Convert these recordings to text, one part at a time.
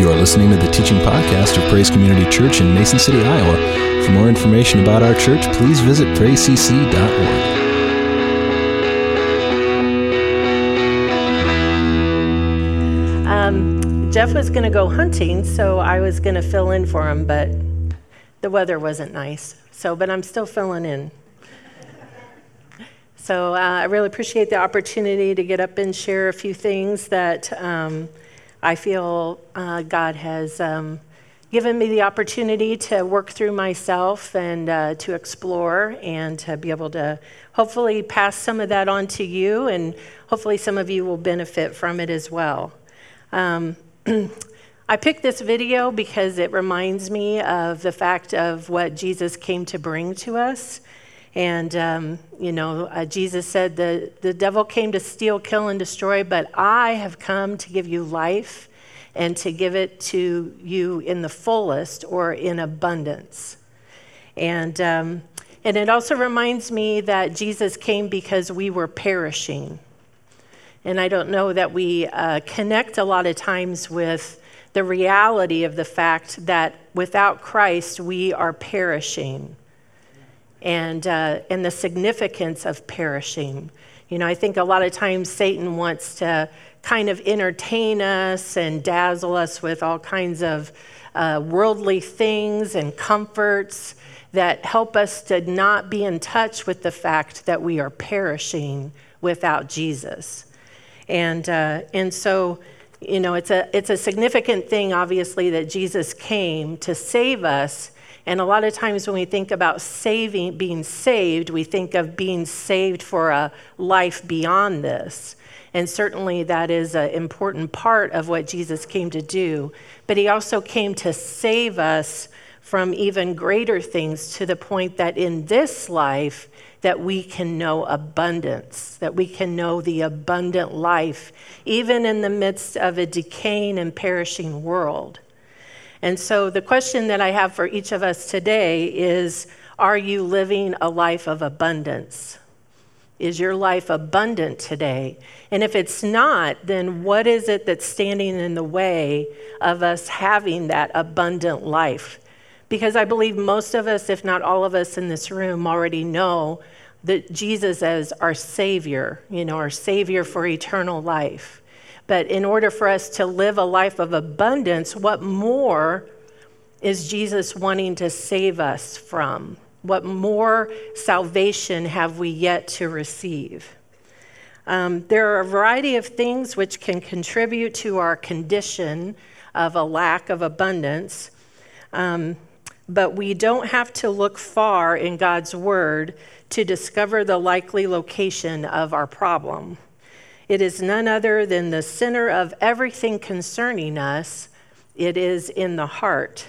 You are listening to the teaching podcast of Praise Community Church in Mason City, Iowa. For more information about our church, please visit praisecc.org. Um, Jeff was going to go hunting, so I was going to fill in for him, but the weather wasn't nice. So, but I'm still filling in. So uh, I really appreciate the opportunity to get up and share a few things that um, I feel uh, God has um, given me the opportunity to work through myself and uh, to explore and to be able to hopefully pass some of that on to you, and hopefully some of you will benefit from it as well. Um, I picked this video because it reminds me of the fact of what Jesus came to bring to us. And, um, you know, uh, Jesus said, the, the devil came to steal, kill, and destroy, but I have come to give you life and to give it to you in the fullest or in abundance. And, um, and it also reminds me that Jesus came because we were perishing. And I don't know that we uh, connect a lot of times with the reality of the fact that without Christ, we are perishing and, uh, and the significance of perishing. You know, I think a lot of times Satan wants to kind of entertain us and dazzle us with all kinds of uh, worldly things and comforts that help us to not be in touch with the fact that we are perishing without Jesus. And, uh, and so, you know, it's a, it's a significant thing, obviously, that Jesus came to save us and a lot of times when we think about saving, being saved, we think of being saved for a life beyond this. And certainly that is an important part of what Jesus came to do. But he also came to save us from even greater things to the point that in this life, that we can know abundance, that we can know the abundant life, even in the midst of a decaying and perishing world. And so, the question that I have for each of us today is Are you living a life of abundance? Is your life abundant today? And if it's not, then what is it that's standing in the way of us having that abundant life? Because I believe most of us, if not all of us in this room, already know that Jesus as our Savior, you know, our Savior for eternal life. But in order for us to live a life of abundance, what more is Jesus wanting to save us from? What more salvation have we yet to receive? Um, there are a variety of things which can contribute to our condition of a lack of abundance, um, but we don't have to look far in God's Word to discover the likely location of our problem. It is none other than the center of everything concerning us. It is in the heart.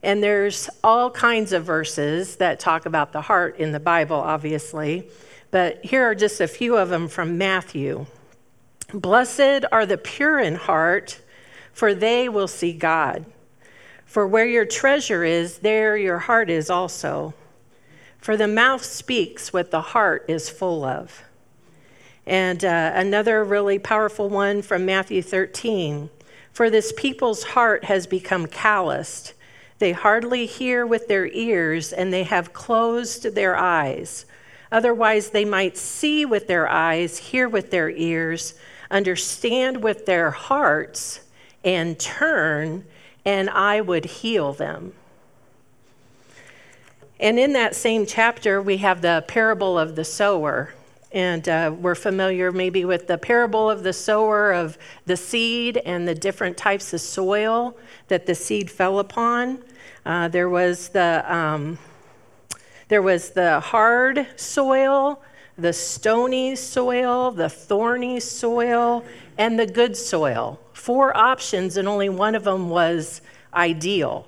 And there's all kinds of verses that talk about the heart in the Bible, obviously, but here are just a few of them from Matthew. Blessed are the pure in heart, for they will see God. For where your treasure is, there your heart is also. For the mouth speaks what the heart is full of. And uh, another really powerful one from Matthew 13 For this people's heart has become calloused. They hardly hear with their ears, and they have closed their eyes. Otherwise, they might see with their eyes, hear with their ears, understand with their hearts, and turn, and I would heal them. And in that same chapter, we have the parable of the sower. And uh, we're familiar maybe with the parable of the sower of the seed and the different types of soil that the seed fell upon. Uh, there was the um, there was the hard soil, the stony soil, the thorny soil, and the good soil. Four options, and only one of them was ideal.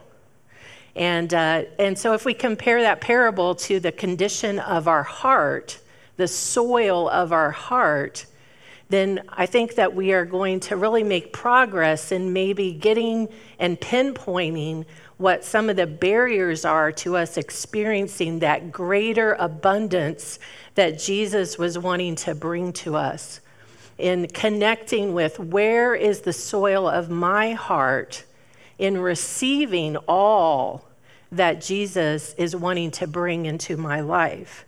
And, uh, and so, if we compare that parable to the condition of our heart, the soil of our heart, then I think that we are going to really make progress in maybe getting and pinpointing what some of the barriers are to us experiencing that greater abundance that Jesus was wanting to bring to us. in connecting with where is the soil of my heart in receiving all that Jesus is wanting to bring into my life.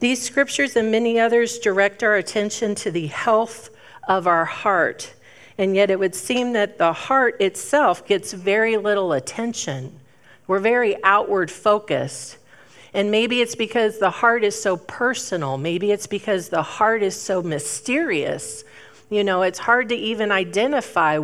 These scriptures and many others direct our attention to the health of our heart, and yet it would seem that the heart itself gets very little attention. We're very outward focused. And maybe it's because the heart is so personal. Maybe it's because the heart is so mysterious. You know, it's hard to even identify.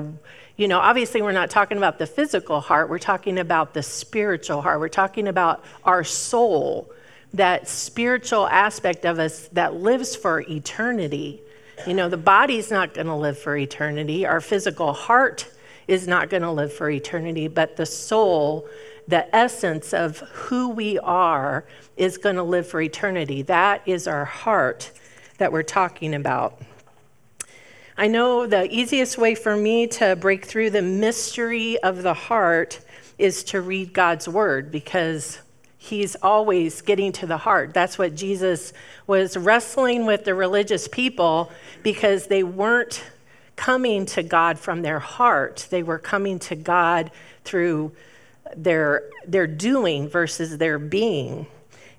You know, obviously, we're not talking about the physical heart, we're talking about the spiritual heart. We're talking about our soul, that spiritual aspect of us that lives for eternity. You know, the body's not going to live for eternity, our physical heart is not going to live for eternity, but the soul the essence of who we are is going to live for eternity. That is our heart that we're talking about. I know the easiest way for me to break through the mystery of the heart is to read God's word because he's always getting to the heart. That's what Jesus was wrestling with the religious people because they weren't coming to God from their heart, they were coming to God through their, their doing versus their being.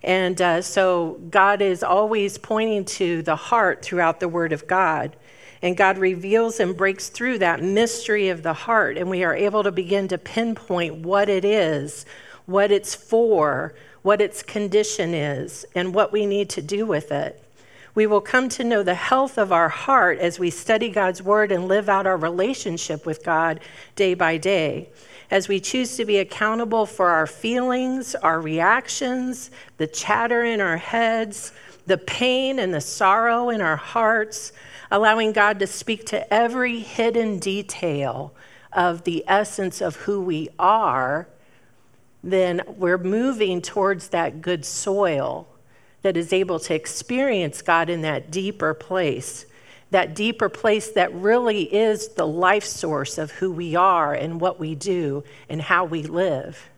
And uh, so God is always pointing to the heart throughout the Word of God. And God reveals and breaks through that mystery of the heart. And we are able to begin to pinpoint what it is, what it's for, what its condition is, and what we need to do with it. We will come to know the health of our heart as we study God's Word and live out our relationship with God day by day as we choose to be accountable for our feelings, our reactions, the chatter in our heads, the pain and the sorrow in our hearts, allowing God to speak to every hidden detail of the essence of who we are, then we're moving towards that good soil that is able to experience God in that deeper place that deeper place that really is the life source of who we are and what we do and how we live.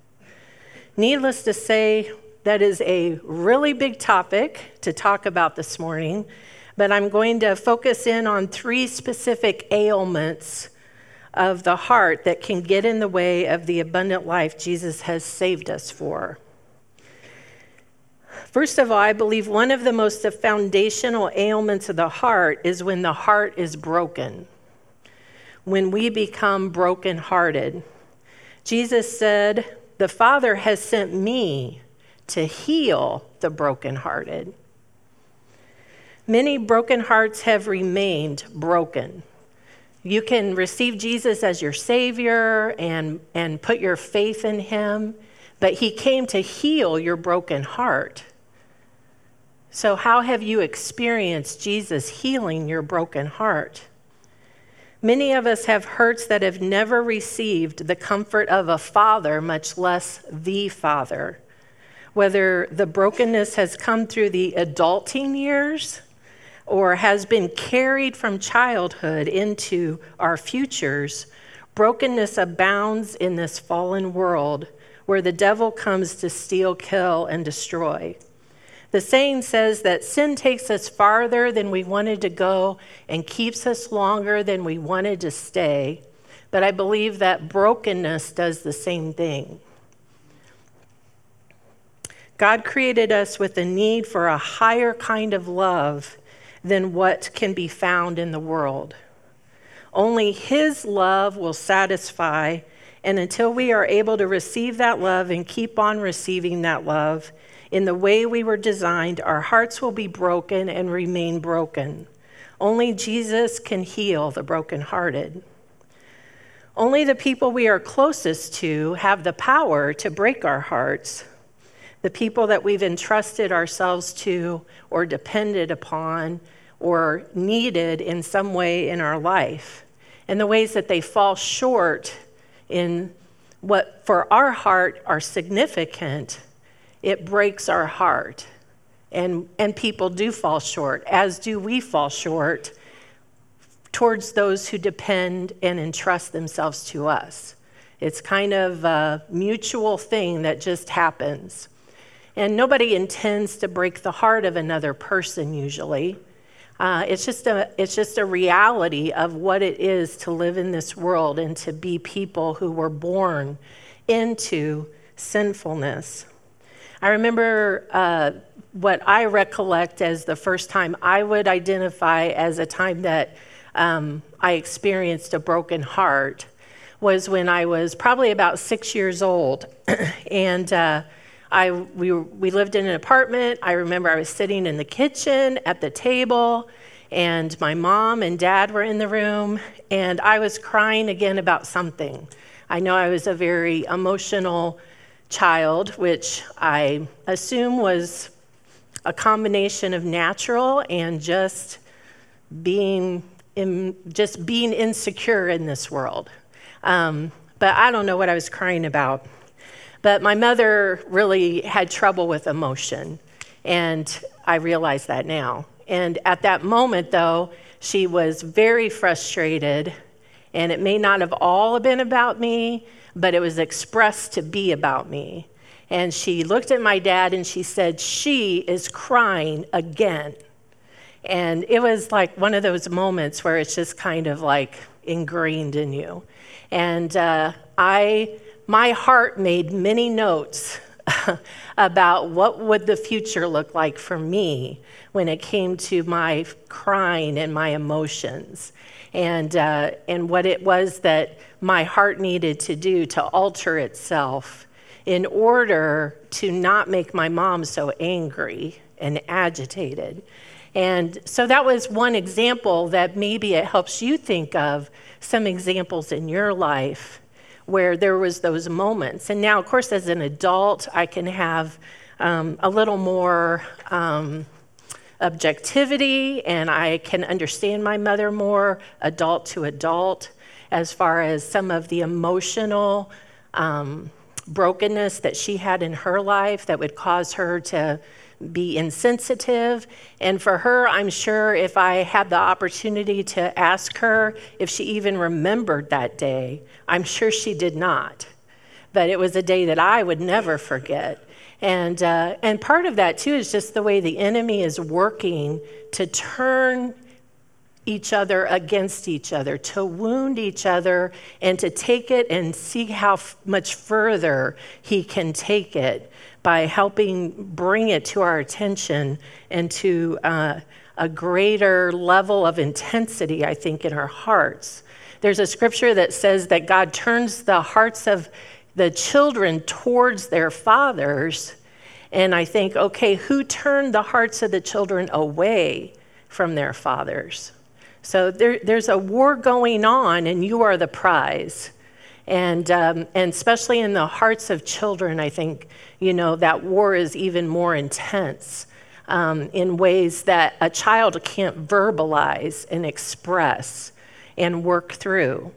Needless to say, that is a really big topic to talk about this morning, but I'm going to focus in on three specific ailments of the heart that can get in the way of the abundant life Jesus has saved us for. First of all, I believe one of the most foundational ailments of the heart is when the heart is broken, when we become brokenhearted. Jesus said, The Father has sent me to heal the brokenhearted. Many broken hearts have remained broken. You can receive Jesus as your Savior and, and put your faith in Him, but He came to heal your broken heart. So, how have you experienced Jesus healing your broken heart? Many of us have hurts that have never received the comfort of a father, much less the father. Whether the brokenness has come through the adulting years or has been carried from childhood into our futures, brokenness abounds in this fallen world where the devil comes to steal, kill, and destroy. The saying says that sin takes us farther than we wanted to go and keeps us longer than we wanted to stay. But I believe that brokenness does the same thing. God created us with a need for a higher kind of love than what can be found in the world. Only His love will satisfy, and until we are able to receive that love and keep on receiving that love, in the way we were designed, our hearts will be broken and remain broken. Only Jesus can heal the brokenhearted. Only the people we are closest to have the power to break our hearts. The people that we've entrusted ourselves to or depended upon or needed in some way in our life. And the ways that they fall short in what for our heart are significant it breaks our heart. And, and people do fall short, as do we fall short towards those who depend and entrust themselves to us. It's kind of a mutual thing that just happens. And nobody intends to break the heart of another person usually. Uh, it's, just a, it's just a reality of what it is to live in this world and to be people who were born into sinfulness. I remember uh, what I recollect as the first time I would identify as a time that um, I experienced a broken heart was when I was probably about six years old. and uh, I, we, we lived in an apartment. I remember I was sitting in the kitchen at the table, and my mom and dad were in the room, and I was crying again about something. I know I was a very emotional child, which I assume was a combination of natural and just being in, just being insecure in this world. Um, but I don't know what I was crying about. But my mother really had trouble with emotion, and I realize that now. And at that moment, though, she was very frustrated, and it may not have all been about me, but it was expressed to be about me. And she looked at my dad and she said, She is crying again. And it was like one of those moments where it's just kind of like ingrained in you. And uh, I my heart made many notes about what would the future look like for me when it came to my crying and my emotions and, uh, and what it was that my heart needed to do to alter itself in order to not make my mom so angry and agitated. And so that was one example that maybe it helps you think of some examples in your life where there was those moments. And now, of course, as an adult, I can have um, a little more um, objectivity and I can understand my mother more, adult to adult, as far as some of the emotional um, brokenness that she had in her life that would cause her to be insensitive. And for her, I'm sure if I had the opportunity to ask her if she even remembered that day, I'm sure she did not. But it was a day that I would never forget. And, uh, and part of that, too, is just the way the enemy is working to turn each other against each other, to wound each other, and to take it and see how f- much further he can take it by helping bring it to our attention and to uh, a greater level of intensity, I think, in our hearts. There's a scripture that says that God turns the hearts of the children towards their fathers. And I think, okay, who turned the hearts of the children away from their fathers? So there, there's a war going on, and you are the prize. And, um, and especially in the hearts of children, I think, you know, that war is even more intense um, in ways that a child can't verbalize and express and work through.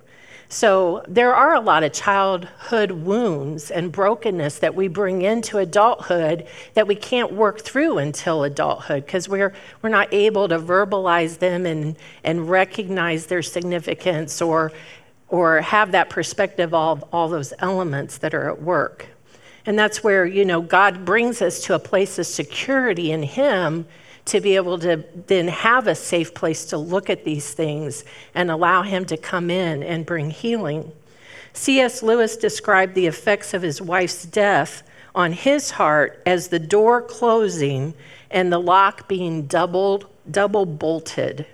So there are a lot of childhood wounds and brokenness that we bring into adulthood that we can't work through until adulthood because we're, we're not able to verbalize them and, and recognize their significance or or have that perspective of all those elements that are at work. And that's where, you know, God brings us to a place of security in Him to be able to then have a safe place to look at these things and allow Him to come in and bring healing. C.S. Lewis described the effects of his wife's death on his heart as the door closing and the lock being doubled, double bolted.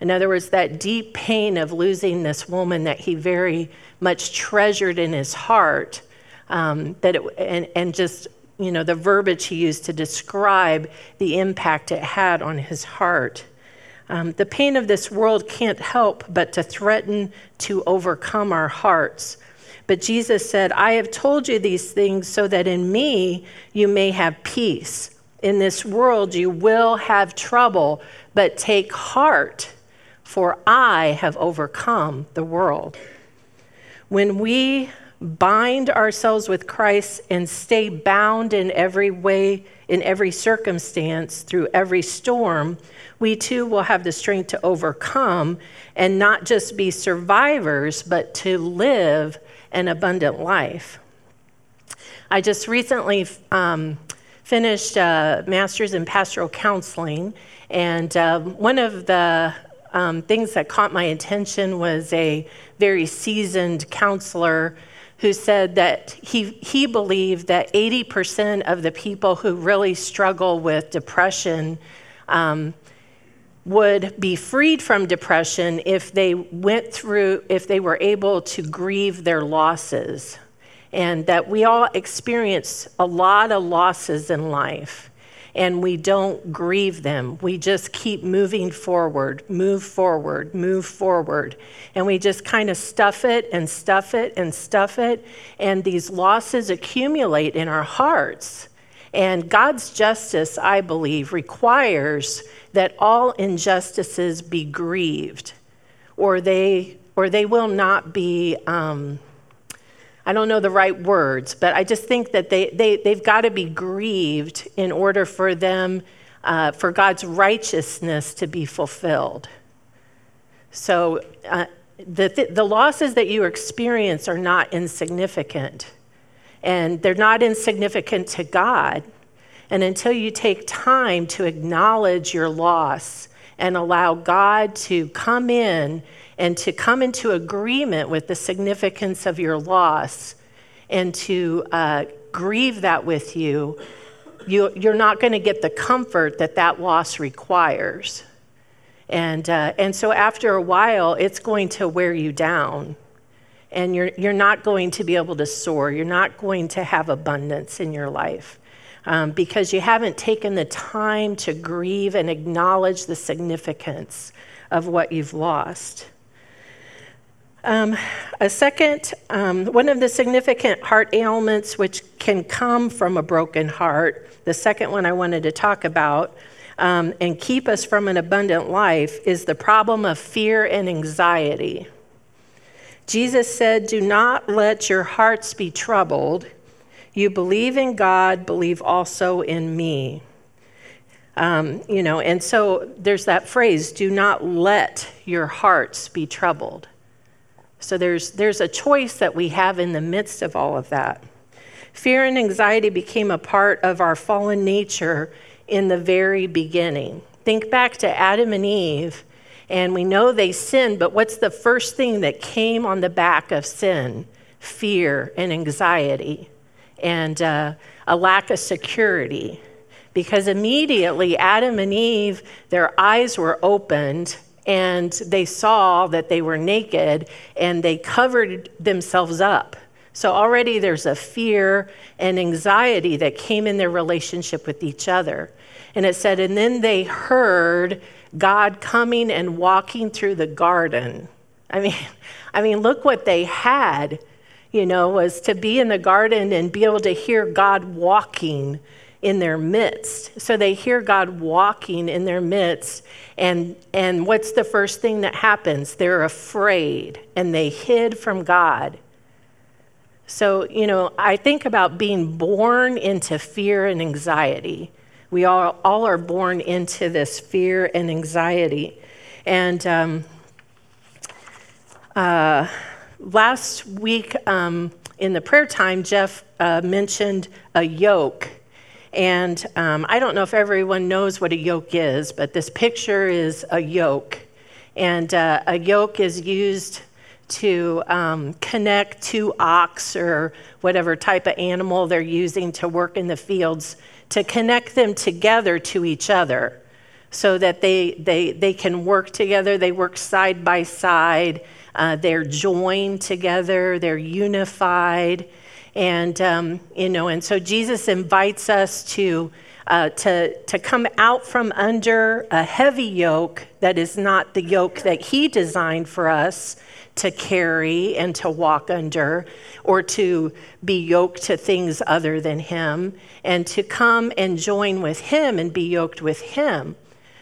In other words, that deep pain of losing this woman that he very much treasured in his heart, um, that it, and, and just you know the verbiage he used to describe the impact it had on his heart. Um, the pain of this world can't help but to threaten to overcome our hearts. But Jesus said, I have told you these things so that in me you may have peace. In this world you will have trouble, but take heart for I have overcome the world. When we bind ourselves with Christ and stay bound in every way, in every circumstance, through every storm, we too will have the strength to overcome and not just be survivors, but to live an abundant life. I just recently um, finished a master's in pastoral counseling, and um, one of the um, things that caught my attention was a very seasoned counselor who said that he, he believed that 80% of the people who really struggle with depression um, would be freed from depression if they went through, if they were able to grieve their losses. And that we all experience a lot of losses in life and we don't grieve them. We just keep moving forward, move forward, move forward. And we just kind of stuff it and stuff it and stuff it. And these losses accumulate in our hearts. And God's justice, I believe, requires that all injustices be grieved, or they, or they will not be. Um, I don't know the right words, but I just think that they, they, they've got to be grieved in order for them, uh, for God's righteousness to be fulfilled. So uh, the, th- the losses that you experience are not insignificant, and they're not insignificant to God. And until you take time to acknowledge your loss and allow God to come in and to come into agreement with the significance of your loss and to uh, grieve that with you, you you're not going to get the comfort that that loss requires. And, uh, and so after a while, it's going to wear you down. And you're, you're not going to be able to soar. You're not going to have abundance in your life um, because you haven't taken the time to grieve and acknowledge the significance of what you've lost. Um, a second, um, one of the significant heart ailments which can come from a broken heart, the second one I wanted to talk about um, and keep us from an abundant life, is the problem of fear and anxiety. Jesus said, Do not let your hearts be troubled. You believe in God, believe also in me. Um, you know, and so there's that phrase, do not let your hearts be troubled. So there's, there's a choice that we have in the midst of all of that. Fear and anxiety became a part of our fallen nature in the very beginning. Think back to Adam and Eve, and we know they sinned, but what's the first thing that came on the back of sin? Fear and anxiety and uh, a lack of security. Because immediately Adam and Eve, their eyes were opened and they saw that they were naked and they covered themselves up. So already there's a fear and anxiety that came in their relationship with each other. And it said, and then they heard God coming and walking through the garden. I mean, I mean, look what they had, you know, was to be in the garden and be able to hear God walking in their midst. So they hear God walking in their midst. And, and what's the first thing that happens? They're afraid and they hid from God. So, you know, I think about being born into fear and anxiety. We all, all are born into this fear and anxiety. And um, uh, last week um, in the prayer time, Jeff uh, mentioned a yoke. And um, I don't know if everyone knows what a yoke is, but this picture is a yoke. And uh, a yoke is used to um, connect two ox or whatever type of animal they're using to work in the fields to connect them together to each other so that they, they, they can work together. They work side by side. Uh, they're joined together. They're unified. And, um, you know, and so Jesus invites us to, uh, to, to come out from under a heavy yoke that is not the yoke that he designed for us to carry and to walk under or to be yoked to things other than him and to come and join with him and be yoked with him.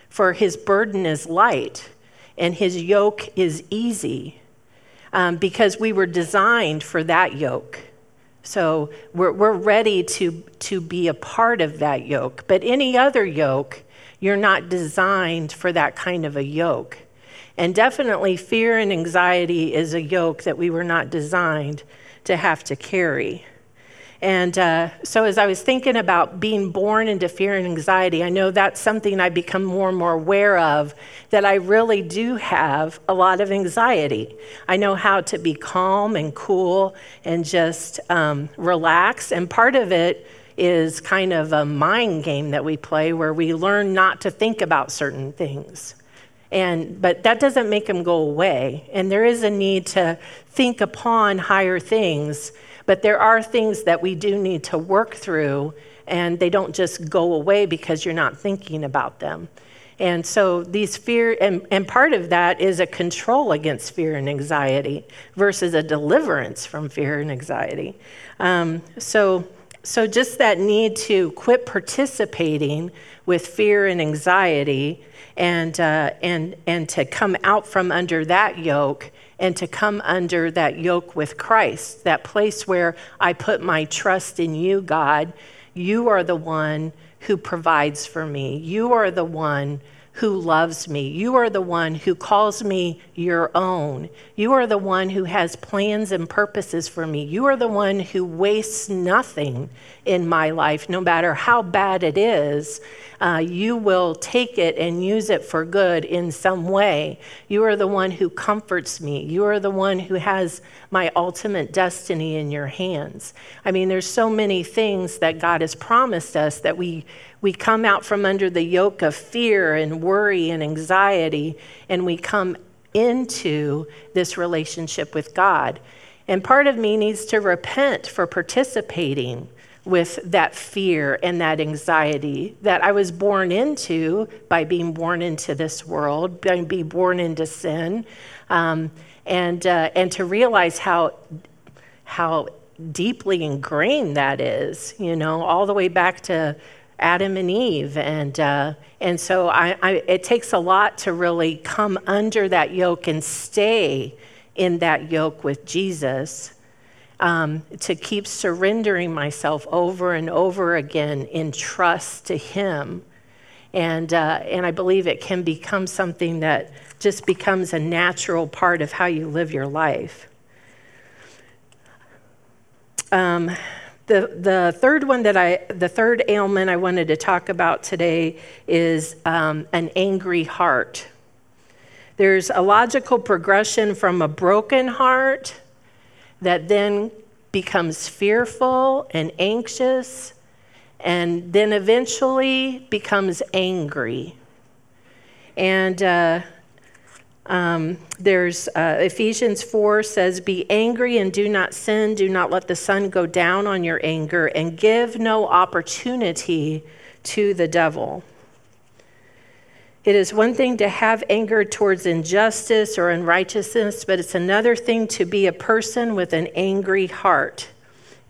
For his burden is light and his yoke is easy um, because we were designed for that yoke so we're, we're ready to, to be a part of that yoke. But any other yoke, you're not designed for that kind of a yoke. And definitely, fear and anxiety is a yoke that we were not designed to have to carry. And uh, so, as I was thinking about being born into fear and anxiety, I know that's something I become more and more aware of that I really do have a lot of anxiety. I know how to be calm and cool and just um, relax. And part of it is kind of a mind game that we play where we learn not to think about certain things. And, but that doesn't make them go away. And there is a need to think upon higher things but there are things that we do need to work through, and they don't just go away because you're not thinking about them. And so these fear, and, and part of that is a control against fear and anxiety versus a deliverance from fear and anxiety. Um, so, so just that need to quit participating with fear and anxiety and, uh, and, and to come out from under that yoke and to come under that yoke with Christ, that place where I put my trust in you, God. You are the one who provides for me. You are the one who loves me. You are the one who calls me your own. You are the one who has plans and purposes for me. You are the one who wastes nothing in my life, no matter how bad it is. Uh, you will take it and use it for good in some way. You are the one who comforts me. You are the one who has my ultimate destiny in your hands. I mean, there's so many things that God has promised us that we we come out from under the yoke of fear and worry and anxiety, and we come into this relationship with God. And part of me needs to repent for participating with that fear and that anxiety that I was born into by being born into this world, by being born into sin, um, and, uh, and to realize how, how deeply ingrained that is, you know, all the way back to Adam and Eve. And, uh, and so I, I, it takes a lot to really come under that yoke and stay in that yoke with Jesus. Um, to keep surrendering myself over and over again in trust to Him. And, uh, and I believe it can become something that just becomes a natural part of how you live your life. Um, the, the third one that I, the third ailment I wanted to talk about today is um, an angry heart. There's a logical progression from a broken heart that then becomes fearful and anxious and then eventually becomes angry. And uh, um, there's uh, Ephesians 4 says, Be angry and do not sin. Do not let the sun go down on your anger, and give no opportunity to the devil. It is one thing to have anger towards injustice or unrighteousness, but it's another thing to be a person with an angry heart.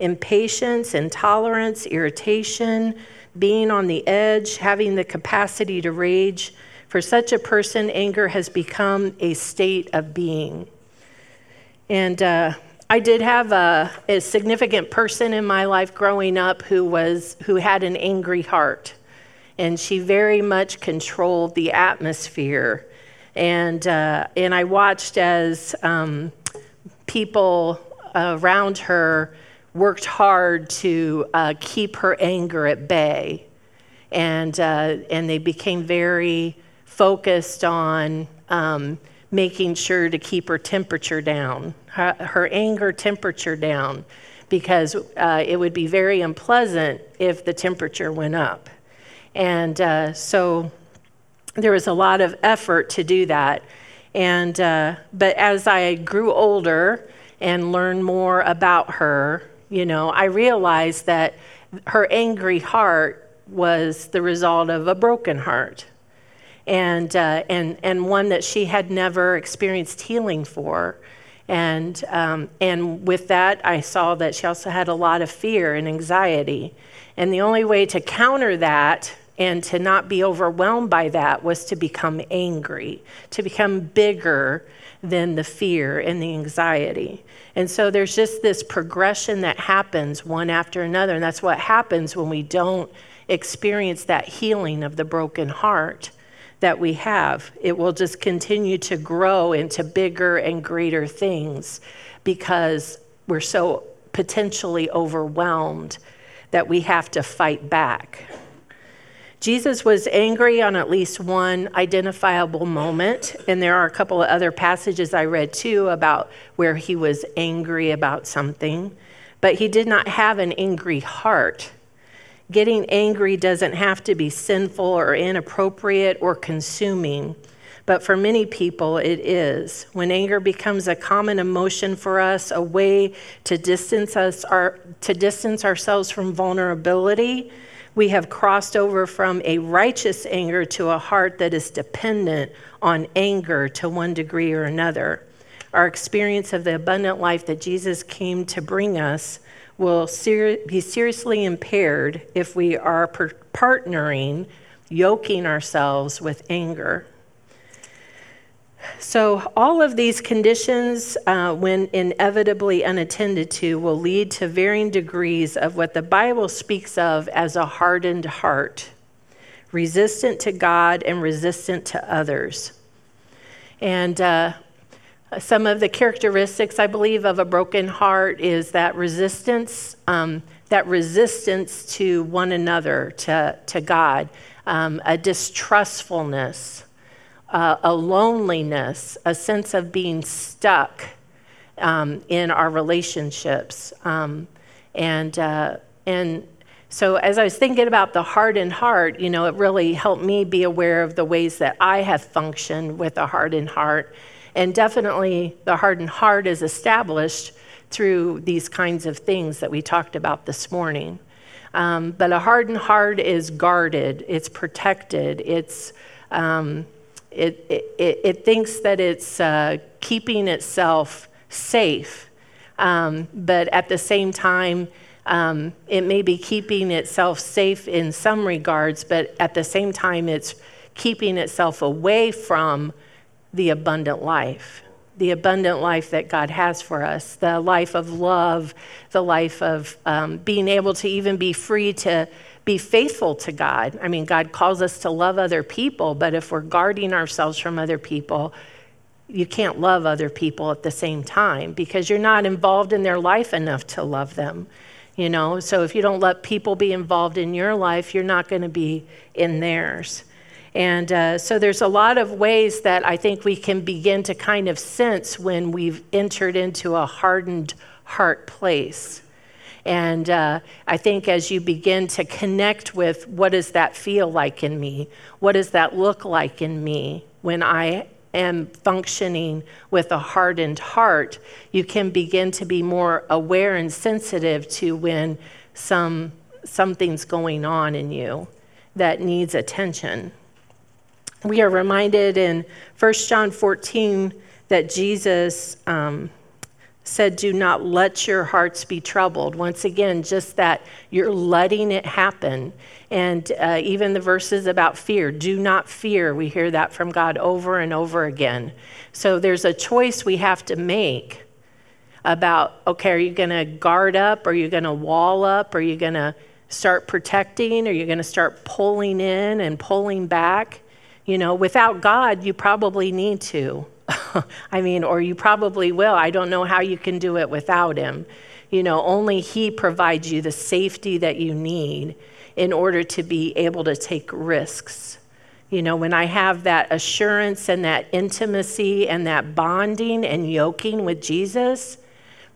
Impatience, intolerance, irritation, being on the edge, having the capacity to rage for such a person, anger has become a state of being. And uh, I did have a, a, significant person in my life growing up who was who had an angry heart, and she very much controlled the atmosphere. And uh, and I watched as um, people around her worked hard to uh, keep her anger at bay, and uh, and they became very focused on um, making sure to keep her temperature down, her, her anger temperature down, because uh, it would be very unpleasant if the temperature went up. And uh, so there was a lot of effort to do that. And, uh, but as I grew older and learned more about her, you know, I realized that her angry heart was the result of a broken heart and, uh, and, and one that she had never experienced healing for. And, um, and with that, I saw that she also had a lot of fear and anxiety. And the only way to counter that and to not be overwhelmed by that was to become angry, to become bigger than the fear and the anxiety. And so there's just this progression that happens one after another. And that's what happens when we don't experience that healing of the broken heart that we have. It will just continue to grow into bigger and greater things because we're so potentially overwhelmed that we have to fight back. Jesus was angry on at least one identifiable moment, and there are a couple of other passages I read too about where he was angry about something, but he did not have an angry heart. Getting angry doesn't have to be sinful or inappropriate or consuming, but for many people it is. When anger becomes a common emotion for us, a way to distance us our, to distance ourselves from vulnerability, we have crossed over from a righteous anger to a heart that is dependent on anger to one degree or another. Our experience of the abundant life that Jesus came to bring us will ser- be seriously impaired if we are per- partnering, yoking ourselves with anger. So, all of these conditions, uh, when inevitably unattended to, will lead to varying degrees of what the Bible speaks of as a hardened heart, resistant to God and resistant to others. And uh, some of the characteristics, I believe, of a broken heart is that resistance, um, that resistance to one another, to, to God, um, a distrustfulness uh, a loneliness, a sense of being stuck um, in our relationships. Um, and, uh, and so, as I was thinking about the hardened heart, you know, it really helped me be aware of the ways that I have functioned with a hardened heart. And definitely, the hardened heart is established through these kinds of things that we talked about this morning. Um, but a hardened heart is guarded, it's protected, it's um, it, it, it thinks that it's uh, keeping itself safe, um, but at the same time, um, it may be keeping itself safe in some regards, but at the same time, it's keeping itself away from the abundant life, the abundant life that God has for us, the life of love, the life of um, being able to even be free to be faithful to God. I mean, God calls us to love other people, but if we're guarding ourselves from other people, you can't love other people at the same time because you're not involved in their life enough to love them. You know, so if you don't let people be involved in your life, you're not going to be in theirs. And uh, so there's a lot of ways that I think we can begin to kind of sense when we've entered into a hardened heart place. And uh, I think as you begin to connect with what does that feel like in me? What does that look like in me when I am functioning with a hardened heart? You can begin to be more aware and sensitive to when some, something's going on in you that needs attention. We are reminded in 1 John 14 that Jesus um, said, Do not let your hearts be troubled. Once again, just that you're letting it happen. And uh, even the verses about fear do not fear. We hear that from God over and over again. So there's a choice we have to make about okay, are you going to guard up? Are you going to wall up? Are you going to start protecting? Are you going to start pulling in and pulling back? You know, without God, you probably need to. I mean, or you probably will. I don't know how you can do it without him. You know, only he provides you the safety that you need in order to be able to take risks. You know, when I have that assurance and that intimacy and that bonding and yoking with Jesus,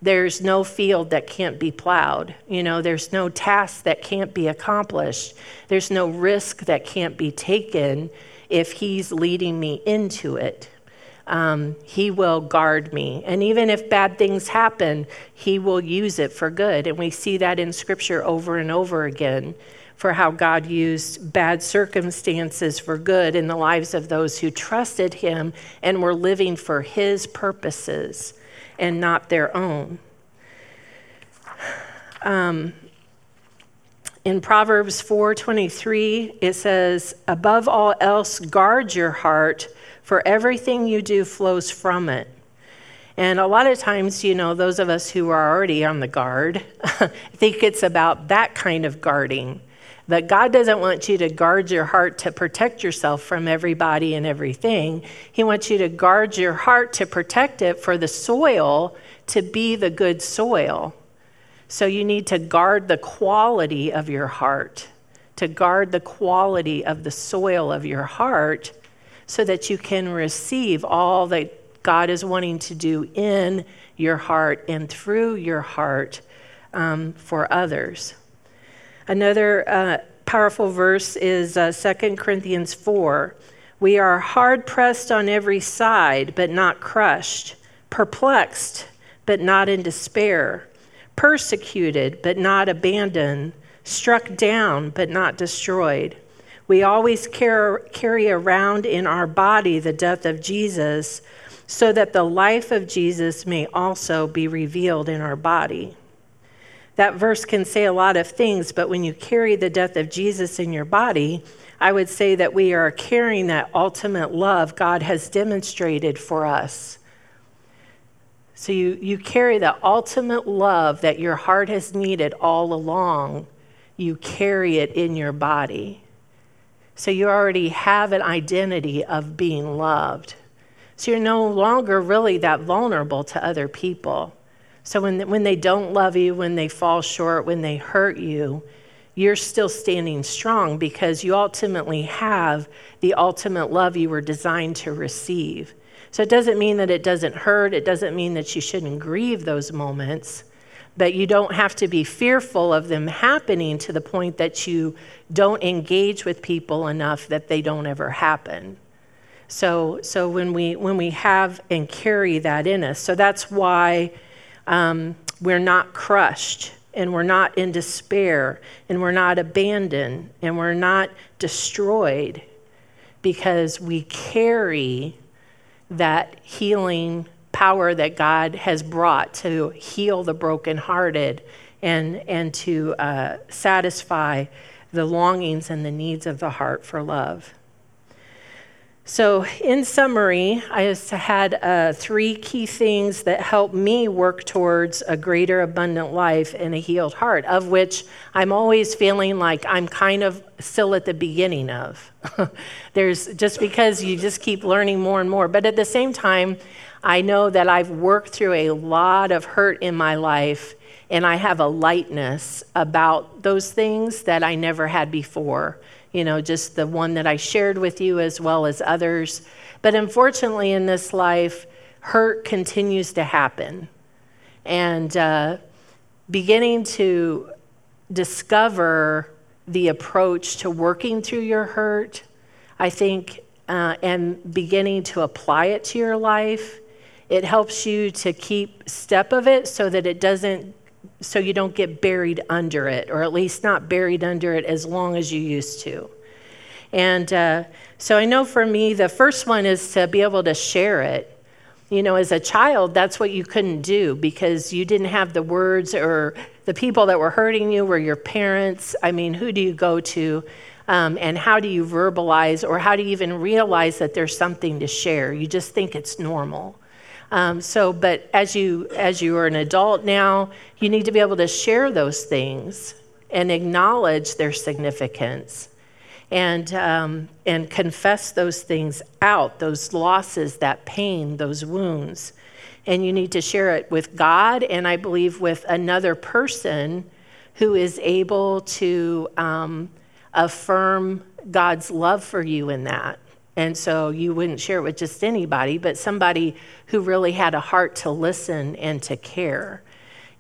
there's no field that can't be plowed. You know, there's no task that can't be accomplished. There's no risk that can't be taken if He's leading me into it um, He will guard me. And even if bad things happen, He will use it for good. And we see that in Scripture over and over again for how God used bad circumstances for good in the lives of those who trusted Him and were living for His purposes and not their own. Um, in Proverbs 4:23 it says above all else guard your heart for everything you do flows from it. And a lot of times, you know, those of us who are already on the guard think it's about that kind of guarding. That God doesn't want you to guard your heart to protect yourself from everybody and everything. He wants you to guard your heart to protect it for the soil to be the good soil. So you need to guard the quality of your heart, to guard the quality of the soil of your heart so that you can receive all that God is wanting to do in your heart and through your heart um, for others. Another uh, powerful verse is uh, 2 Corinthians 4. We are hard pressed on every side, but not crushed, perplexed, but not in despair, persecuted, but not abandoned, struck down, but not destroyed. We always carry around in our body the death of Jesus, so that the life of Jesus may also be revealed in our body. That verse can say a lot of things, but when you carry the death of Jesus in your body, I would say that we are carrying that ultimate love God has demonstrated for us. So you, you carry the ultimate love that your heart has needed all along, you carry it in your body. So you already have an identity of being loved. So you're no longer really that vulnerable to other people. So when, when they don't love you, when they fall short, when they hurt you, you're still standing strong because you ultimately have the ultimate love you were designed to receive. So it doesn't mean that it doesn't hurt, it doesn't mean that you shouldn't grieve those moments, but you don't have to be fearful of them happening to the point that you don't engage with people enough that they don't ever happen. So, so when, we, when we have and carry that in us, so that's why um, we're not crushed and we're not in despair and we're not abandoned and we're not destroyed because we carry that healing power that God has brought to heal the brokenhearted and, and to uh, satisfy the longings and the needs of the heart for love. So, in summary, I had uh, three key things that help me work towards a greater abundant life and a healed heart, of which I'm always feeling like I'm kind of still at the beginning of. There's just because you just keep learning more and more. But at the same time, I know that I've worked through a lot of hurt in my life, and I have a lightness about those things that I never had before you know, just the one that I shared with you as well as others. But unfortunately, in this life, hurt continues to happen. And uh, beginning to discover the approach to working through your hurt, I think, uh, and beginning to apply it to your life, it helps you to keep step of it so that it doesn't so you don't get buried under it, or at least not buried under it as long as you used to. And uh, so I know for me, the first one is to be able to share it. You know, as a child, that's what you couldn't do because you didn't have the words, or the people that were hurting you were your parents. I mean, who do you go to? Um, and how do you verbalize, or how do you even realize that there's something to share? You just think it's normal. Um, so, but as you as you are an adult now, you need to be able to share those things and acknowledge their significance, and um, and confess those things out, those losses, that pain, those wounds, and you need to share it with God, and I believe with another person who is able to um, affirm God's love for you in that. And so you wouldn't share it with just anybody, but somebody who really had a heart to listen and to care.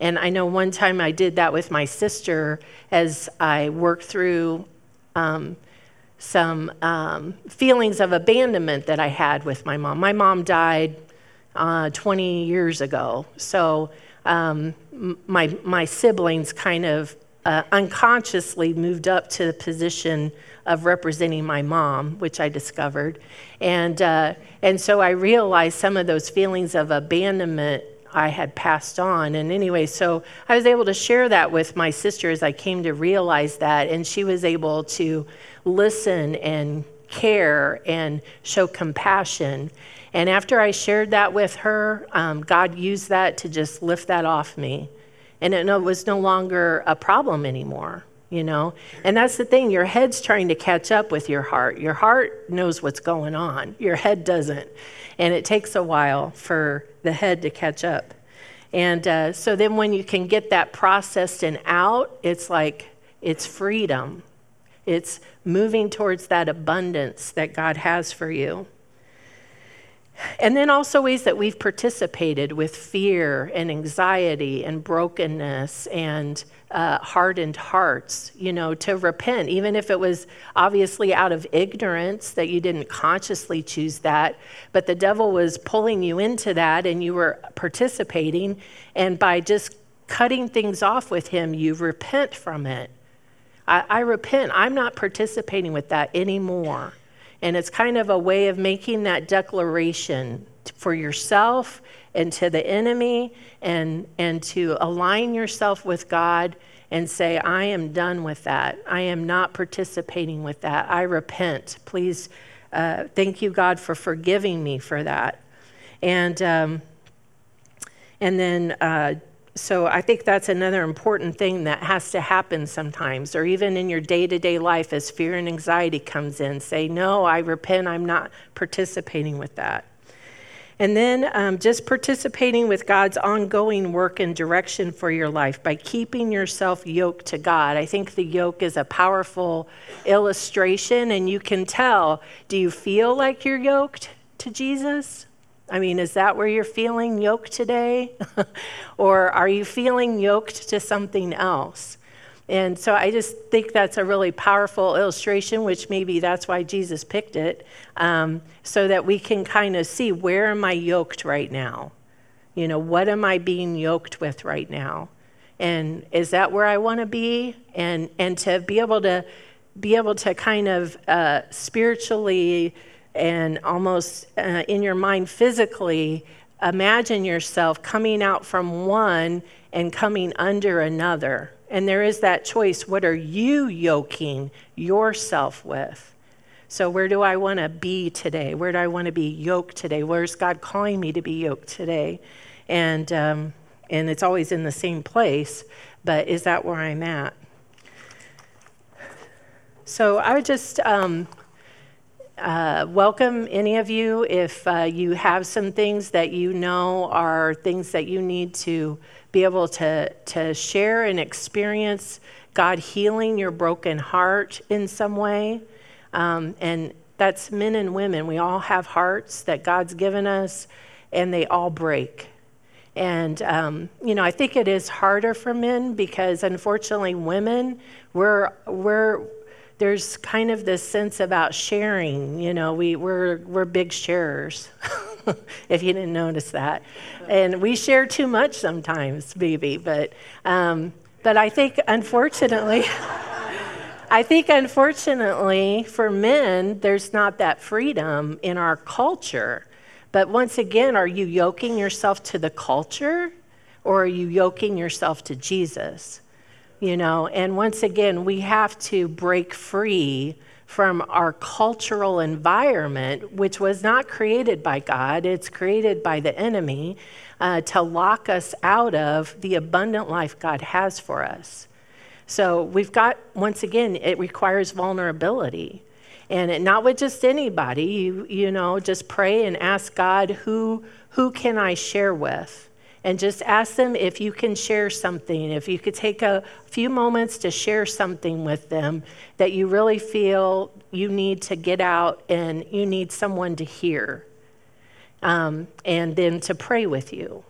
And I know one time I did that with my sister as I worked through um, some um, feelings of abandonment that I had with my mom. My mom died uh, 20 years ago. So um, my, my siblings kind of uh, unconsciously moved up to the position of representing my mom, which I discovered. And, uh, and so I realized some of those feelings of abandonment I had passed on. And anyway, so I was able to share that with my sister as I came to realize that. And she was able to listen and care and show compassion. And after I shared that with her, um, God used that to just lift that off me. And it was no longer a problem anymore you know? And that's the thing, your head's trying to catch up with your heart. Your heart knows what's going on, your head doesn't. And it takes a while for the head to catch up. And uh, so then when you can get that processed and out, it's like it's freedom. It's moving towards that abundance that God has for you. And then also ways that we've participated with fear and anxiety and brokenness and uh, hardened hearts, you know, to repent, even if it was obviously out of ignorance that you didn't consciously choose that, but the devil was pulling you into that and you were participating. And by just cutting things off with him, you repent from it. I, I repent. I'm not participating with that anymore. And it's kind of a way of making that declaration for yourself and to the enemy and, and to align yourself with God and say, I am done with that. I am not participating with that. I repent. Please, uh, thank you, God, for forgiving me for that. And, um, and then uh, so I think that's another important thing that has to happen sometimes, or even in your day to day life as fear and anxiety comes in. Say, No, I repent, I'm not participating with that. And then um, just participating with God's ongoing work and direction for your life by keeping yourself yoked to God. I think the yoke is a powerful illustration, and you can tell do you feel like you're yoked to Jesus? I mean, is that where you're feeling yoked today? or are you feeling yoked to something else? And so I just think that's a really powerful illustration, which maybe that's why Jesus picked it, um, so that we can kind of see where am I yoked right now? You know, what am I being yoked with right now? And is that where I want to be? And, and to be able to be able to kind of uh, spiritually and almost uh, in your mind physically imagine yourself coming out from one and coming under another. And there is that choice. What are you yoking yourself with? So, where do I want to be today? Where do I want to be yoked today? Where's God calling me to be yoked today? And, um, and it's always in the same place, but is that where I'm at? So, I would just um, uh, welcome any of you if uh, you have some things that you know are things that you need to be able to, to share and experience God healing your broken heart in some way. Um, and that's men and women. We all have hearts that God's given us, and they all break. And, um, you know, I think it is harder for men because unfortunately, women, we're, we're, there's kind of this sense about sharing. You know, we, we're, we're big sharers, if you didn't notice that. And we share too much sometimes, maybe. But, um, but I think, unfortunately, I think, unfortunately, for men, there's not that freedom in our culture. But once again, are you yoking yourself to the culture or are you yoking yourself to Jesus? You know, and once again, we have to break free from our cultural environment, which was not created by God, it's created by the enemy uh, to lock us out of the abundant life God has for us. So we've got, once again, it requires vulnerability. And it, not with just anybody, you, you know, just pray and ask God, who, who can I share with? And just ask them if you can share something, if you could take a few moments to share something with them that you really feel you need to get out and you need someone to hear, um, and then to pray with you.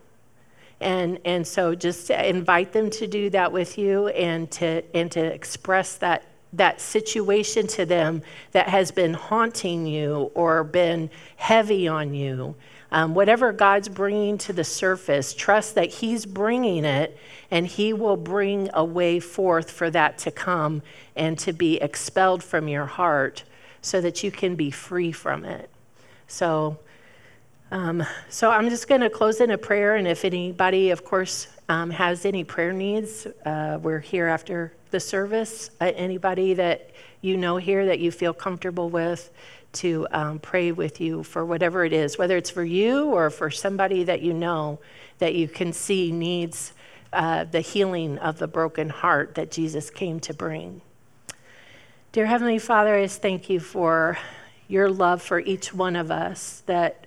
And, and so just invite them to do that with you and to, and to express that, that situation to them that has been haunting you or been heavy on you um, whatever God's bringing to the surface, trust that He's bringing it and He will bring a way forth for that to come and to be expelled from your heart so that you can be free from it. So, um, so I'm just going to close in a prayer, and if anybody, of course, um, has any prayer needs, uh, we're here after the service. Uh, anybody that you know here that you feel comfortable with, to um, pray with you for whatever it is, whether it's for you or for somebody that you know that you can see needs uh, the healing of the broken heart that Jesus came to bring. Dear Heavenly Father, I just thank you for your love for each one of us, that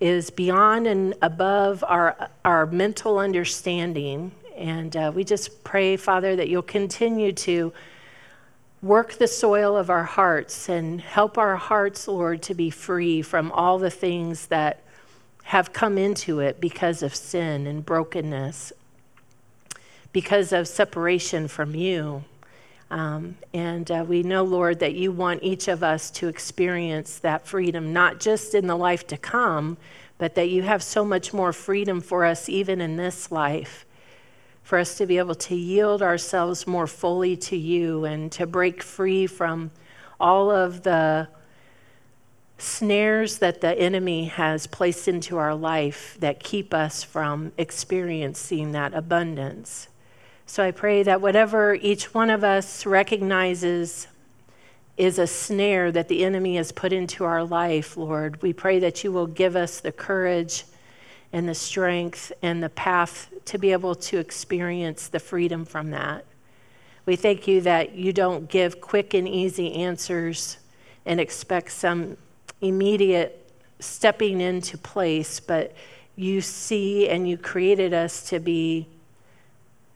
is beyond and above our, our mental understanding. And uh, we just pray, Father, that you'll continue to work the soil of our hearts and help our hearts, Lord, to be free from all the things that have come into it because of sin and brokenness, because of separation from you. Um, and uh, we know, Lord, that you want each of us to experience that freedom, not just in the life to come, but that you have so much more freedom for us even in this life. For us to be able to yield ourselves more fully to you and to break free from all of the snares that the enemy has placed into our life that keep us from experiencing that abundance. So I pray that whatever each one of us recognizes is a snare that the enemy has put into our life, Lord, we pray that you will give us the courage and the strength and the path to be able to experience the freedom from that. We thank you that you don't give quick and easy answers and expect some immediate stepping into place, but you see and you created us to be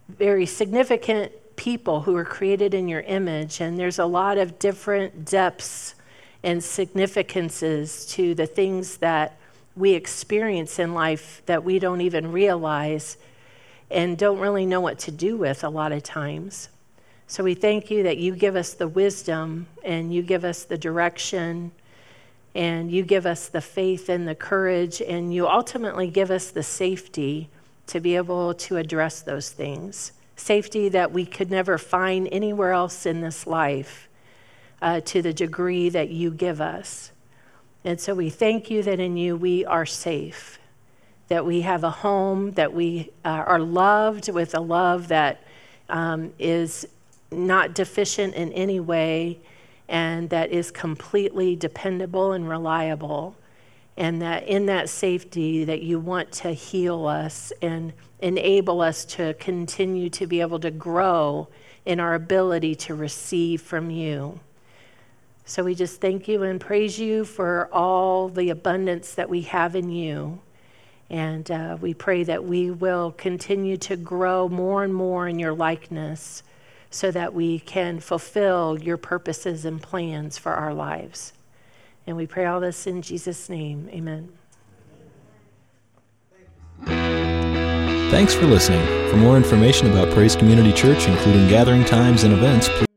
very significant people who are created in your image, and there's a lot of different depths and significances to the things that we experience in life that we don't even realize and don't really know what to do with a lot of times. So we thank you that you give us the wisdom and you give us the direction and you give us the faith and the courage and you ultimately give us the safety to be able to address those things. Safety that we could never find anywhere else in this life uh, to the degree that you give us. And so we thank you that in you we are safe, that we have a home, that we uh, are loved with a love that um, is not deficient in any way and that is completely dependable and reliable and that in that safety that you want to heal us and enable us to continue to be able to grow in our ability to receive from you. So we just thank you and praise you for all the abundance that we have in you. And uh, we pray that we will continue to grow more and more in your likeness so that we can fulfill your purposes and plans for our lives. And we pray all this in Jesus' name. Amen. Thanks for listening. For more information about Praise Community Church, including gathering times and events, please